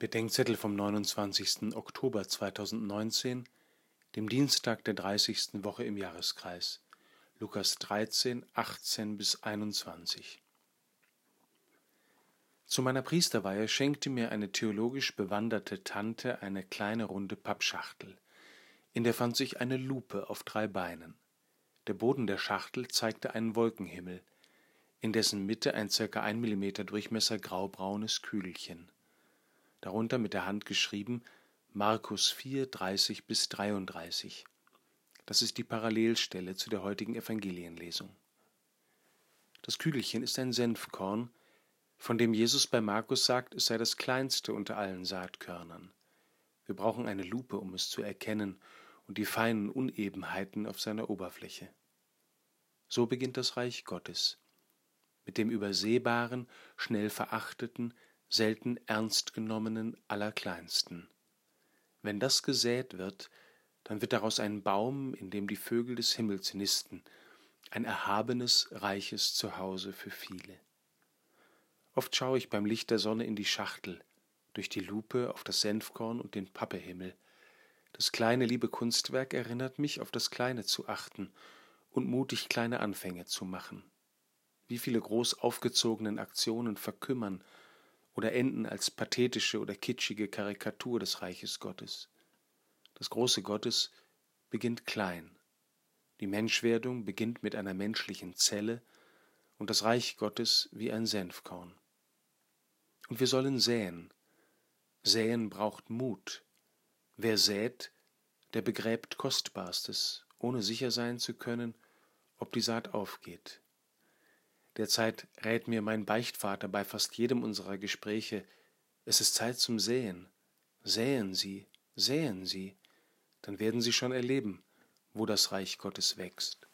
Bedenkzettel vom 29. Oktober 2019, dem Dienstag der 30. Woche im Jahreskreis. Lukas 13, 18 bis 21. Zu meiner Priesterweihe schenkte mir eine theologisch bewanderte Tante eine kleine runde Pappschachtel. In der fand sich eine Lupe auf drei Beinen. Der Boden der Schachtel zeigte einen Wolkenhimmel, in dessen Mitte ein circa ein Millimeter Durchmesser graubraunes Kügelchen darunter mit der Hand geschrieben Markus 4, 30 bis 33. Das ist die Parallelstelle zu der heutigen Evangelienlesung. Das Kügelchen ist ein Senfkorn, von dem Jesus bei Markus sagt, es sei das kleinste unter allen Saatkörnern. Wir brauchen eine Lupe, um es zu erkennen und die feinen Unebenheiten auf seiner Oberfläche. So beginnt das Reich Gottes, mit dem Übersehbaren, schnell Verachteten, selten ernst genommenen Allerkleinsten. Wenn das gesät wird, dann wird daraus ein Baum, in dem die Vögel des Himmels nisten, ein erhabenes, reiches Zuhause für viele. Oft schaue ich beim Licht der Sonne in die Schachtel, durch die Lupe auf das Senfkorn und den Pappehimmel. Das kleine liebe Kunstwerk erinnert mich, auf das Kleine zu achten und mutig kleine Anfänge zu machen. Wie viele groß aufgezogenen Aktionen verkümmern oder enden als pathetische oder kitschige Karikatur des Reiches Gottes. Das große Gottes beginnt klein. Die Menschwerdung beginnt mit einer menschlichen Zelle und das Reich Gottes wie ein Senfkorn. Und wir sollen säen. Säen braucht Mut. Wer sät, der begräbt Kostbarstes, ohne sicher sein zu können, ob die Saat aufgeht. Derzeit rät mir mein Beichtvater bei fast jedem unserer Gespräche, es ist Zeit zum Säen. Säen Sie, säen Sie, dann werden Sie schon erleben, wo das Reich Gottes wächst.